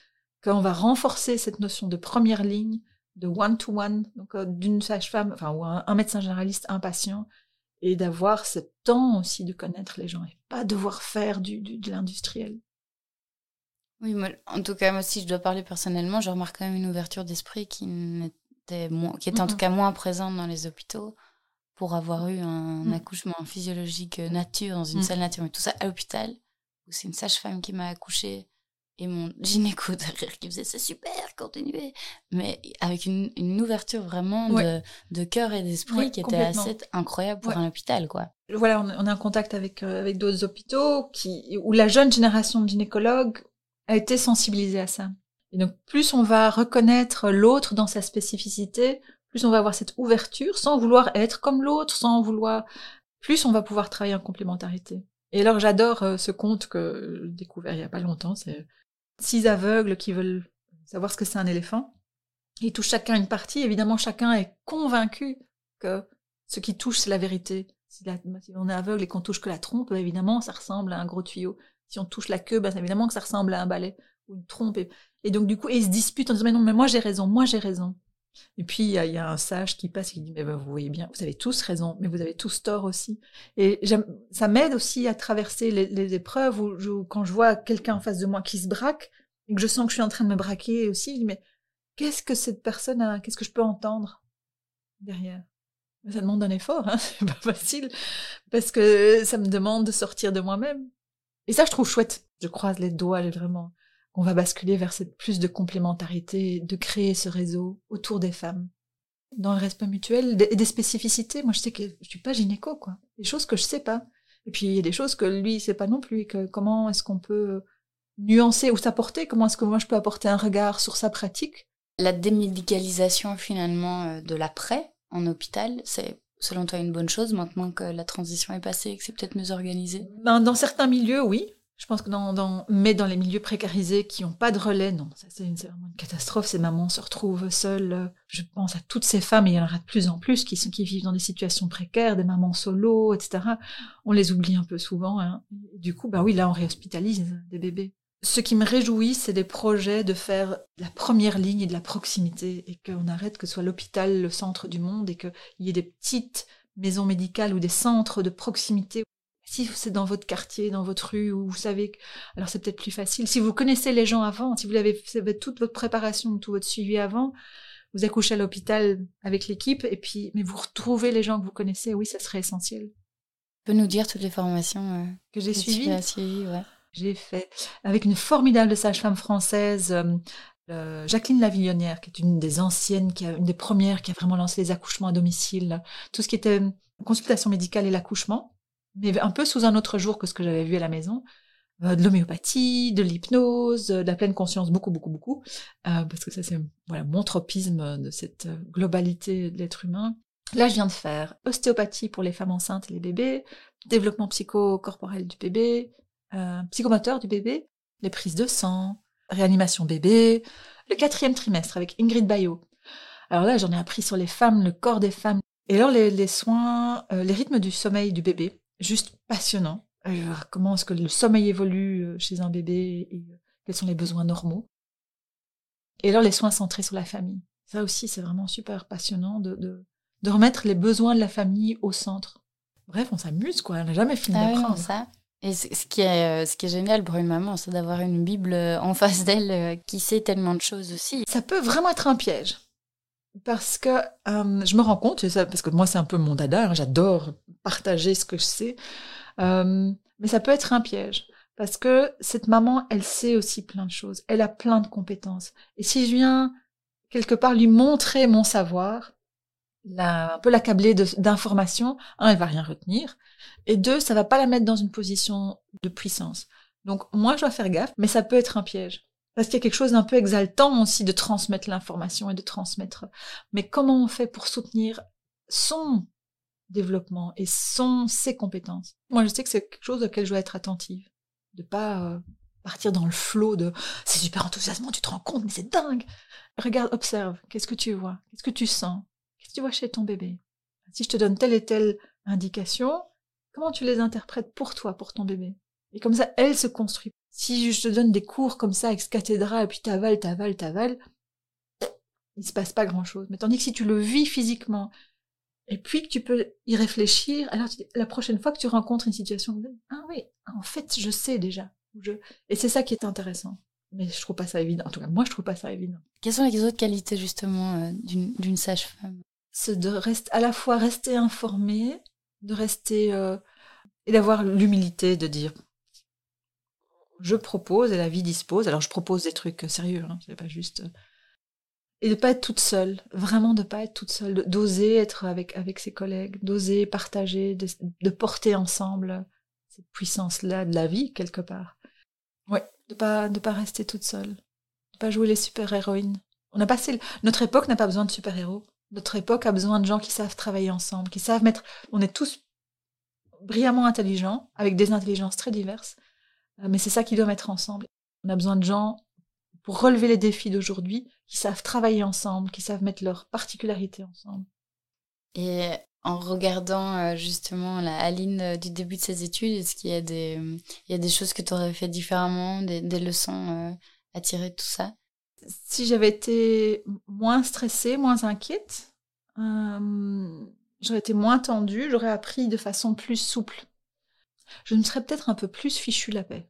qu'on va renforcer cette notion de première ligne, de one-to-one, donc euh, d'une sage-femme, enfin, ou un, médecin généraliste, un patient, et d'avoir ce temps aussi de connaître les gens, et pas devoir faire du, de l'industriel. Oui, en tout cas, moi, si je dois parler personnellement, je remarque quand même une ouverture d'esprit qui, était, qui était en tout cas moins présente dans les hôpitaux pour avoir eu un mm. accouchement physiologique euh, nature dans une mm. salle nature, mais tout ça à l'hôpital, où c'est une sage-femme qui m'a accouché et mon gynéco derrière qui faisait c'est super, continuez. Mais avec une, une ouverture vraiment de, de cœur et d'esprit qui était assez incroyable pour un hôpital, quoi. Voilà, on, est en contact avec, euh, avec d'autres hôpitaux qui, où la jeune génération de gynécologues a été sensibilisée à ça. Et donc, plus on va reconnaître l'autre dans sa spécificité, plus on va avoir cette ouverture sans vouloir être comme l'autre, sans vouloir, plus on va pouvoir travailler en complémentarité. Et alors, j'adore euh, ce conte que j'ai découvert il y a pas longtemps, c'est six aveugles qui veulent savoir ce que c'est un éléphant. Ils touchent chacun une partie. Évidemment, chacun est convaincu que ce qui touche, c'est la vérité. Si, on est aveugle et qu'on touche que la trompe, évidemment, ça ressemble à un gros tuyau. Si on touche la queue, bah, évidemment que ça ressemble à un balai ou une trompe. Et, donc, du coup, ils se disputent en disant, mais non, mais moi j'ai raison, moi j'ai raison. Et puis, il y, a un sage qui passe et qui dit, mais vous voyez bien, vous avez tous raison, mais vous avez tous tort aussi. Et ça m'aide aussi à traverser les, épreuves où, quand je vois quelqu'un en face de moi qui se braque, et que je sens que je suis en train de me braquer aussi, je dis, mais qu'est-ce que cette personne a, qu'est-ce que je peux entendre derrière? Ça demande un effort, hein, c'est pas facile, parce que ça me demande de sortir de moi-même. Et ça, je trouve chouette. Je croise les doigts, vraiment on va basculer vers cette plus de complémentarité, de créer ce réseau autour des femmes. Dans le respect mutuel, et des, spécificités, moi je sais que je suis pas gynéco, quoi. Des choses que je sais pas. Et puis il y a des choses que lui sait pas non plus, que comment est-ce qu'on peut nuancer ou s'apporter, comment est-ce que moi je peux apporter un regard sur sa pratique? La démédicalisation finalement euh, de l'après en hôpital, c'est selon toi une bonne chose maintenant que la transition est passée et que c'est peut-être mieux organisé ben, Dans certains milieux, oui. Je pense que dans, mais dans les milieux précarisés qui n'ont pas de relais, non, ça c'est vraiment une catastrophe. Ces mamans se retrouvent seules. Je pense à toutes ces femmes, et il y en aura de plus en plus qui, sont, qui vivent dans des situations précaires, des mamans solo, etc. On les oublie un peu souvent. Hein. Du coup, bah oui, là on réhospitalise des bébés. Ce qui me réjouit, c'est des projets de faire la première ligne et de la proximité, et qu'on arrête que ce soit l'hôpital le centre du monde, et qu'il y ait des petites maisons médicales ou des centres de proximité si c'est dans votre quartier, dans votre rue, où vous savez, alors c'est peut-être plus facile. Si vous connaissez les gens avant, si vous avez fait toute votre préparation, tout votre suivi avant, vous accouchez à l'hôpital avec l'équipe, et puis, mais vous retrouvez les gens que vous connaissez, oui, ça serait essentiel. Tu peux nous dire toutes les formations euh, que j'ai suivies? suivi, ouais. J'ai fait avec une formidable sage-femme française, euh, Jacqueline Lavillonnière, qui est une des anciennes, qui a une des premières qui a vraiment lancé les accouchements à domicile, tout ce qui était consultation médicale et l'accouchement mais un peu sous un autre jour que ce que j'avais vu à la maison. Euh, de l'homéopathie, de l'hypnose, de la pleine conscience, beaucoup, beaucoup, beaucoup, euh, parce que ça c'est voilà mon tropisme de cette globalité de l'être humain. Là, je viens de faire ostéopathie pour les femmes enceintes et les bébés, développement psychocorporel du bébé, euh, psychomoteur du bébé, les prises de sang, réanimation bébé, le quatrième trimestre avec Ingrid Bayo. Alors là, j'en ai appris sur les femmes, le corps des femmes, et alors les, les soins, euh, les rythmes du sommeil du bébé, juste passionnant. Euh, comment est-ce que le sommeil évolue chez un bébé et quels sont les besoins normaux. Et alors les soins centrés sur la famille. Ça aussi, c'est vraiment super passionnant de, de, remettre les besoins de la famille au centre. Bref, on s'amuse, quoi. On n'a jamais fini ah d'apprendre. Et ce qui, est, ce qui est génial pour une maman, c'est d'avoir une Bible en face d'elle qui sait tellement de choses aussi. Ça peut vraiment être un piège. Parce que euh, je me rends compte, parce que moi c'est un peu mon dada, hein, j'adore partager ce que je sais, euh, mais ça peut être un piège. Parce que cette maman, elle sait aussi plein de choses, elle a plein de compétences. Et si je viens quelque part lui montrer mon savoir, la, un peu l'accabler d'informations, un, elle va rien retenir, et deux, ça va pas la mettre dans une position de puissance. Donc moi, je dois faire gaffe, mais ça peut être un piège. Parce qu'il y a quelque chose d'un peu exaltant aussi de transmettre l'information et de transmettre. Mais comment on fait pour soutenir son développement et son ses compétences? Moi, je sais que c'est quelque chose auquel je dois être attentive, de pas euh, partir dans le flot de c'est super enthousiasmant, tu te rends compte, mais c'est dingue. Regarde, observe, qu'est-ce que tu vois? Qu'est-ce que tu sens? Tu vois chez ton bébé? Si je te donne telle et telle indication, comment tu les interprètes pour toi, pour ton bébé? Et comme ça, elle se construit Si je te donne des cours comme ça, ex cathédra, et puis t'avales, t'avales, t'avales, il se passe pas grand chose. Mais tandis que si tu le vis physiquement, et puis que tu peux y réfléchir, alors la prochaine fois que tu rencontres une situation, ah oui, en fait, je sais déjà. Et c'est ça qui est intéressant. Mais je trouve pas ça évident. En tout cas, moi, je trouve pas ça évident. Quelles sont les autres qualités, justement, euh, d'une sage-femme? C'est de rester, à la fois rester informé, de rester, euh, et d'avoir l'humilité de dire, je propose et la vie dispose. Alors, je propose des trucs sérieux, hein, c'est pas juste. Euh, et de pas être toute seule, vraiment de pas être toute seule, d'oser être avec avec ses collègues, d'oser partager, de, porter ensemble cette puissance-là de la vie quelque part. Ouais, de pas de pas rester toute seule, de pas jouer les super-héroïnes. On a passé notre époque n'a pas besoin de super-héros. Notre époque a besoin de gens qui savent travailler ensemble, qui savent mettre. On est tous brillamment intelligents, avec des intelligences très diverses, euh, mais c'est ça qui doit mettre ensemble. On a besoin de gens pour relever les défis d'aujourd'hui, qui savent travailler ensemble, qui savent mettre leurs particularités ensemble. Et en regardant euh, justement la Aline euh, du début de ses études, est-ce qu'il y a des, choses que tu aurais fait différemment, des leçons à tirer de tout ça? Si j'avais été moins stressée, moins inquiète, j'aurais été moins tendue, j'aurais appris de façon plus souple. Je me serais peut-être un peu plus fichu la paix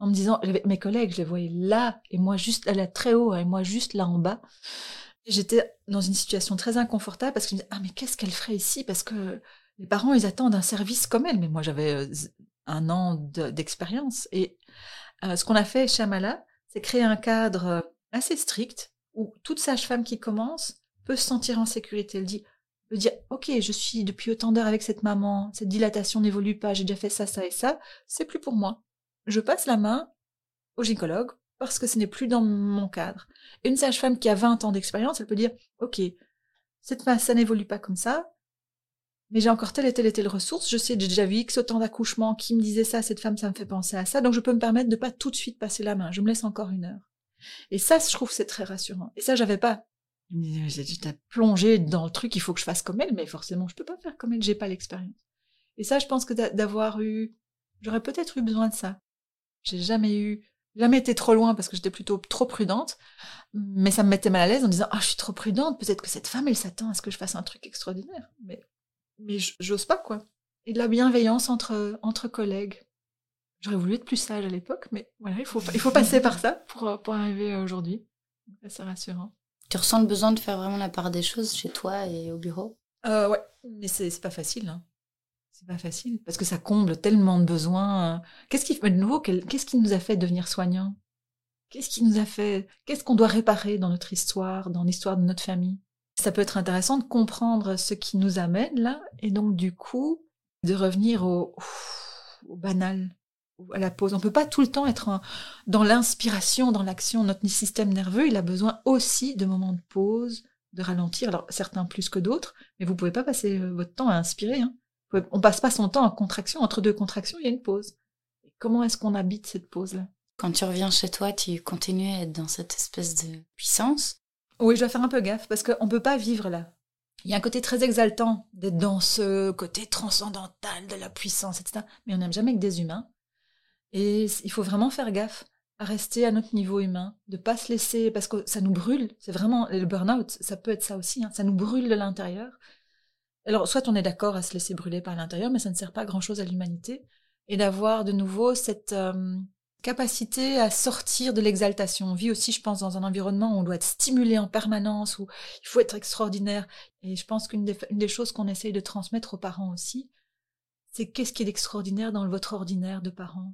en me disant, mes collègues, je les voyais là, et moi juste là, très haut, et moi juste là en bas. J'étais dans une situation très inconfortable parce que je me disais, ah mais qu'est-ce qu'elle ferait ici? Parce que les parents, ils attendent un service comme elle. Mais moi, j'avais euh, un an d'expérience. et euh, ce qu'on a fait chez Amala, c'est créer un cadre euh, assez strict où toute sage-femme qui commence peut se sentir en sécurité. Elle dit, peut dire, ok, je suis depuis autant d'heures avec cette maman, cette dilatation n'évolue pas, j'ai déjà fait ça, ça et ça, c'est plus pour moi je passe la main au gynécologue parce que ce n'est plus dans mon cadre. Une sage-femme qui a 20 ans d'expérience, elle peut dire, OK, cette masse, ça n'évolue pas comme ça, mais j'ai encore telle et telle et telle ressource, je sais, j'ai déjà vu X autant d'accouchements qui me disaient ça, cette femme, ça me fait penser à ça, donc je peux me permettre de pas tout de suite passer la main, je me laisse encore une heure. Et ça, je trouve, c'est très rassurant. Et ça, j'avais pas. J'étais plongé dans le truc, il faut que je fasse comme elle, mais forcément, je peux pas faire comme elle, j'ai pas l'expérience. Et ça, je pense que d'avoir eu, j'aurais peut-être eu besoin de ça. J'ai jamais eu, jamais été trop loin parce que j'étais plutôt trop prudente. Mais ça me mettait mal à l'aise en me disant, ah, je suis trop prudente. Peut-être que cette femme, elle s'attend à ce que je fasse un truc extraordinaire. Mais, mais j'ose pas, quoi. Et de la bienveillance entre, entre collègues. J'aurais voulu être plus sage à l'époque, mais voilà, il faut, il faut passer par ça pour, pour arriver aujourd'hui. C'est rassurant. Tu ressens le besoin de faire vraiment la part des choses chez toi et au bureau? Euh, Ouais, mais c'est pas facile. Hein. C'est pas facile parce que ça comble tellement de besoins. Qu'est-ce qui de nouveau Qu'est-ce qui nous a fait devenir soignants? Qu'est-ce qui nous a fait Qu'est-ce qu'on doit réparer dans notre histoire, dans l'histoire de notre famille? Ça peut être intéressant de comprendre ce qui nous amène là, et donc du coup de revenir au, au banal, à la pause. On peut pas tout le temps être dans l'inspiration, dans l'action. Notre système nerveux, il a besoin aussi de moments de pause, de ralentir. Alors certains plus que d'autres, mais vous pouvez pas passer euh, votre temps à inspirer. Hein. On passe pas son temps en contraction. Entre deux contractions, il y a une pause. comment est-ce qu'on habite cette pause-là? Quand tu reviens chez toi, tu continues à être dans cette espèce de puissance? Oui, je dois faire un peu gaffe parce qu'on ne peut pas vivre là. Il y a un côté très exaltant d'être dans ce côté transcendantal de la puissance, etc. Mais on n'aime jamais que des humains. Et il faut vraiment faire gaffe à rester à notre niveau humain, de pas se laisser, parce que ça nous brûle. C'est vraiment le burn-out, ça peut être ça aussi. Hein. ça nous brûle de l'intérieur. Alors, soit on est d'accord à se laisser brûler par l'intérieur, mais ça ne sert pas grand-chose à l'humanité, et d'avoir de nouveau cette euh, capacité à sortir de l'exaltation. On vit aussi, je pense, dans un environnement où on doit être stimulé en permanence, où il faut être extraordinaire. Et je pense qu'une des, choses qu'on essaye de transmettre aux parents aussi, c'est qu'est-ce qui est extraordinaire dans votre ordinaire de parents?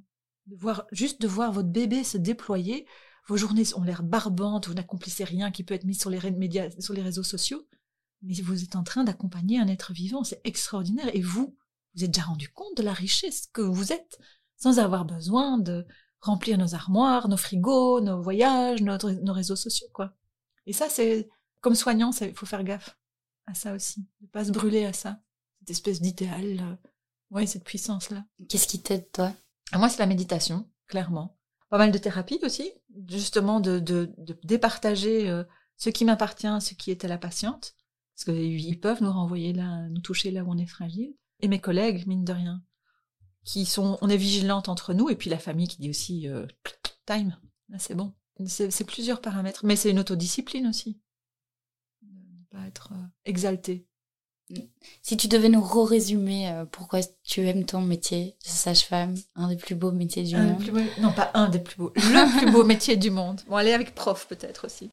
Juste de voir votre bébé se déployer, vos journées ont l'air barbantes, vous n'accomplissez rien qui peut être mis sur les, médias, sur les réseaux sociaux mais vous êtes en train d'accompagner un être vivant, c'est extraordinaire. Et vous, vous êtes déjà rendu compte de la richesse que vous êtes, sans avoir besoin de remplir nos armoires, nos frigos, nos voyages, nos réseaux sociaux, quoi. Et ça, c'est comme soignant, il faut faire gaffe à ça aussi, ne pas se brûler à ça, cette espèce d'idéal, euh, ouais, cette puissance-là. Qu'est-ce qui t'aide, toi? Moi, c'est la méditation, clairement. Pas mal de thérapie aussi, justement de, de, de départager euh, ce qui m'appartient, ce qui est à la patiente, parce qu'ils peuvent nous renvoyer là, nous toucher là où on est fragile. Et mes collègues, mine de rien. qui sont, on est vigilante entre nous, et puis la famille qui dit aussi euh, time, c'est bon. C'est plusieurs paramètres, mais c'est une autodiscipline aussi. Ne pas être euh, exalté. Si tu devais nous re-résumer euh, pourquoi tu aimes ton métier de sage-femme, un des plus beaux métiers du monde? Non, pas un des plus beaux, le plus beau métier du monde. Bon, aller avec prof peut-être aussi.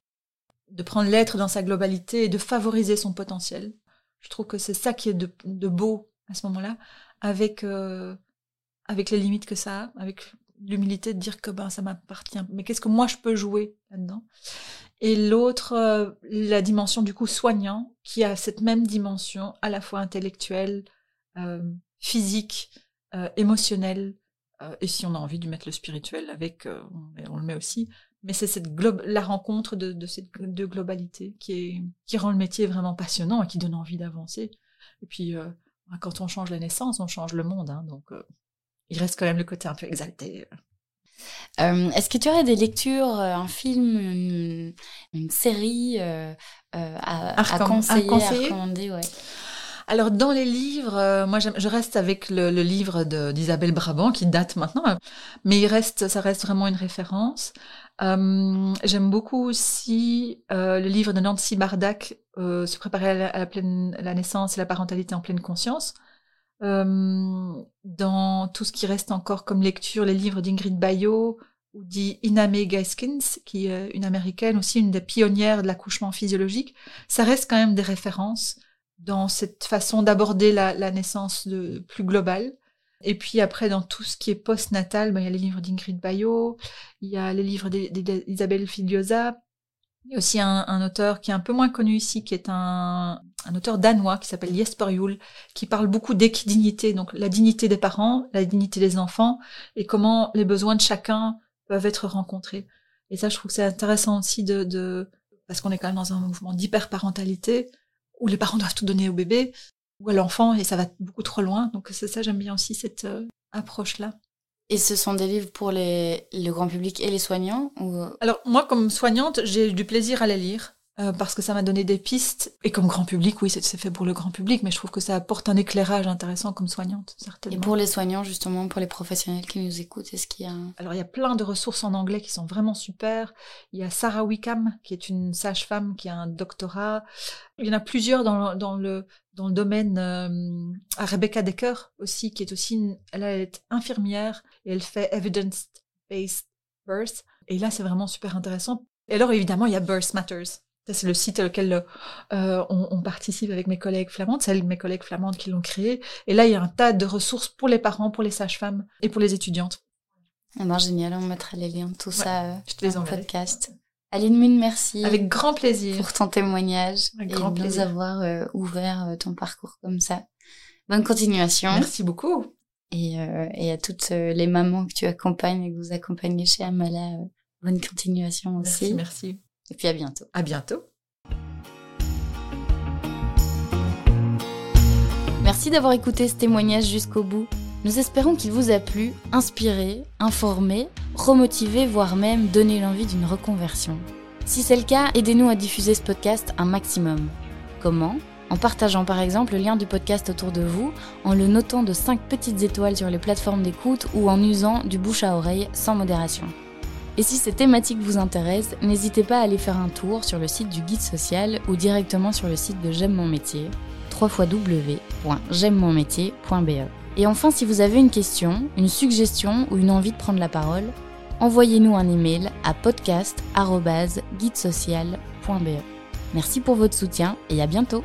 De prendre l'être dans sa globalité et de favoriser son potentiel. Je trouve que c'est ça qui est de, beau à ce moment-là, avec, euh, avec les limites que ça a, avec l'humilité de dire que ben, ça m'appartient. Mais qu'est-ce que moi je peux jouer là-dedans? Et l'autre, euh, la dimension du coup soignant, qui a cette même dimension à la fois intellectuelle, euh, physique, euh, émotionnelle, et si on a envie de mettre le spirituel avec, on, le met aussi. Mais c'est cette la rencontre de, de cette de globalité qui, est, qui rend le métier vraiment passionnant et qui donne envie d'avancer. Et puis, quand on change la naissance, on change le monde. Hein, donc, il reste quand même le côté un peu exalté. Euh, est-ce que tu aurais des lectures, euh, un film, une, série euh, à, conseiller, à, recommander Alors dans les livres, moi je reste avec le, livre d'Isabelle Brabant qui date maintenant, hein. mais il reste, ça reste vraiment une référence. J'aime beaucoup aussi le livre de Nancy Bardac, Se préparer à la, la naissance et la parentalité en pleine conscience dans tout ce qui reste encore comme lecture, les livres d'Ingrid Bayo ou d'Iname Gaskins, qui est une américaine aussi, une des pionnières de l'accouchement physiologique, ça reste quand même des références dans cette façon d'aborder la, naissance de, plus globale. Et puis après, dans tout ce qui est post-natal, ben, il y a les livres d'Ingrid Bayo, il y a les livres d'Isabelle Filiosa, il y a aussi un, auteur qui est un peu moins connu ici, qui est un, auteur danois qui s'appelle Jesper Juhl, qui parle beaucoup d'équidignité, donc la dignité des parents, la dignité des enfants, et comment les besoins de chacun peuvent être rencontrés. Et ça, je trouve que c'est intéressant aussi de, de parce qu'on est quand même dans un mouvement d'hyperparentalité, où les parents doivent tout donner au bébé ou à l'enfant, et ça va beaucoup trop loin. Donc c'est ça, j'aime bien aussi cette euh, approche-là. Et ce sont des livres pour les, le grand public et les soignants ou... Alors moi, comme soignante, j'ai eu du plaisir à les lire. Euh, parce que ça m'a donné des pistes. Et comme grand public, oui, c'est fait pour le grand public, mais je trouve que ça apporte un éclairage intéressant comme soignante, certainement. Et pour les soignants, justement, pour les professionnels qui nous écoutent, est-ce qu'il y a... Alors, il y a plein de ressources en anglais qui sont vraiment super. Il y a Sarah Wickham, qui est une sage-femme qui a un doctorat. Il y en a plusieurs dans, dans le, dans le domaine. Euh, à Rebecca Decker aussi, qui est aussi... elle, est infirmière et elle fait evidence-based birth. Et là, c'est vraiment super intéressant. Et alors, évidemment, il y a Birth Matters c'est le site auquel euh, on, participe avec mes collègues flamandes, c'est mes collègues flamandes qui l'ont créé. Et là, il y a un tas de ressources pour les parents, pour les sages-femmes et pour les étudiantes. Ah ben, génial, on mettra les liens de tout ça euh, je te les dans le podcast. Aline Mune, merci. Avec grand plaisir. Pour ton témoignage et de nous avoir euh, ouvert ton parcours comme ça. Bonne continuation. Merci beaucoup. Et, et à toutes les mamans que tu accompagnes et que vous accompagnez chez Amala, bonne continuation aussi. Merci, merci. Et puis à bientôt. À bientôt. Merci d'avoir écouté ce témoignage jusqu'au bout. Nous espérons qu'il vous a plu, inspiré, informé, remotivé, voire même donné l'envie d'une reconversion. Si c'est le cas, aidez-nous à diffuser ce podcast un maximum. Comment? En partageant par exemple le lien du podcast autour de vous, en le notant de 5 petites étoiles sur les plateformes d'écoute ou en usant du bouche à oreille sans modération. Et si ces thématiques vous intéressent, n'hésitez pas à aller faire un tour sur le site du guide social ou directement sur le site de J'aime mon métier, www.j'aime-mon-métier.be. Et enfin, si vous avez une question, une suggestion ou une envie de prendre la parole, envoyez-nous un email à podcast.guidesocial.be. Merci pour votre soutien et à bientôt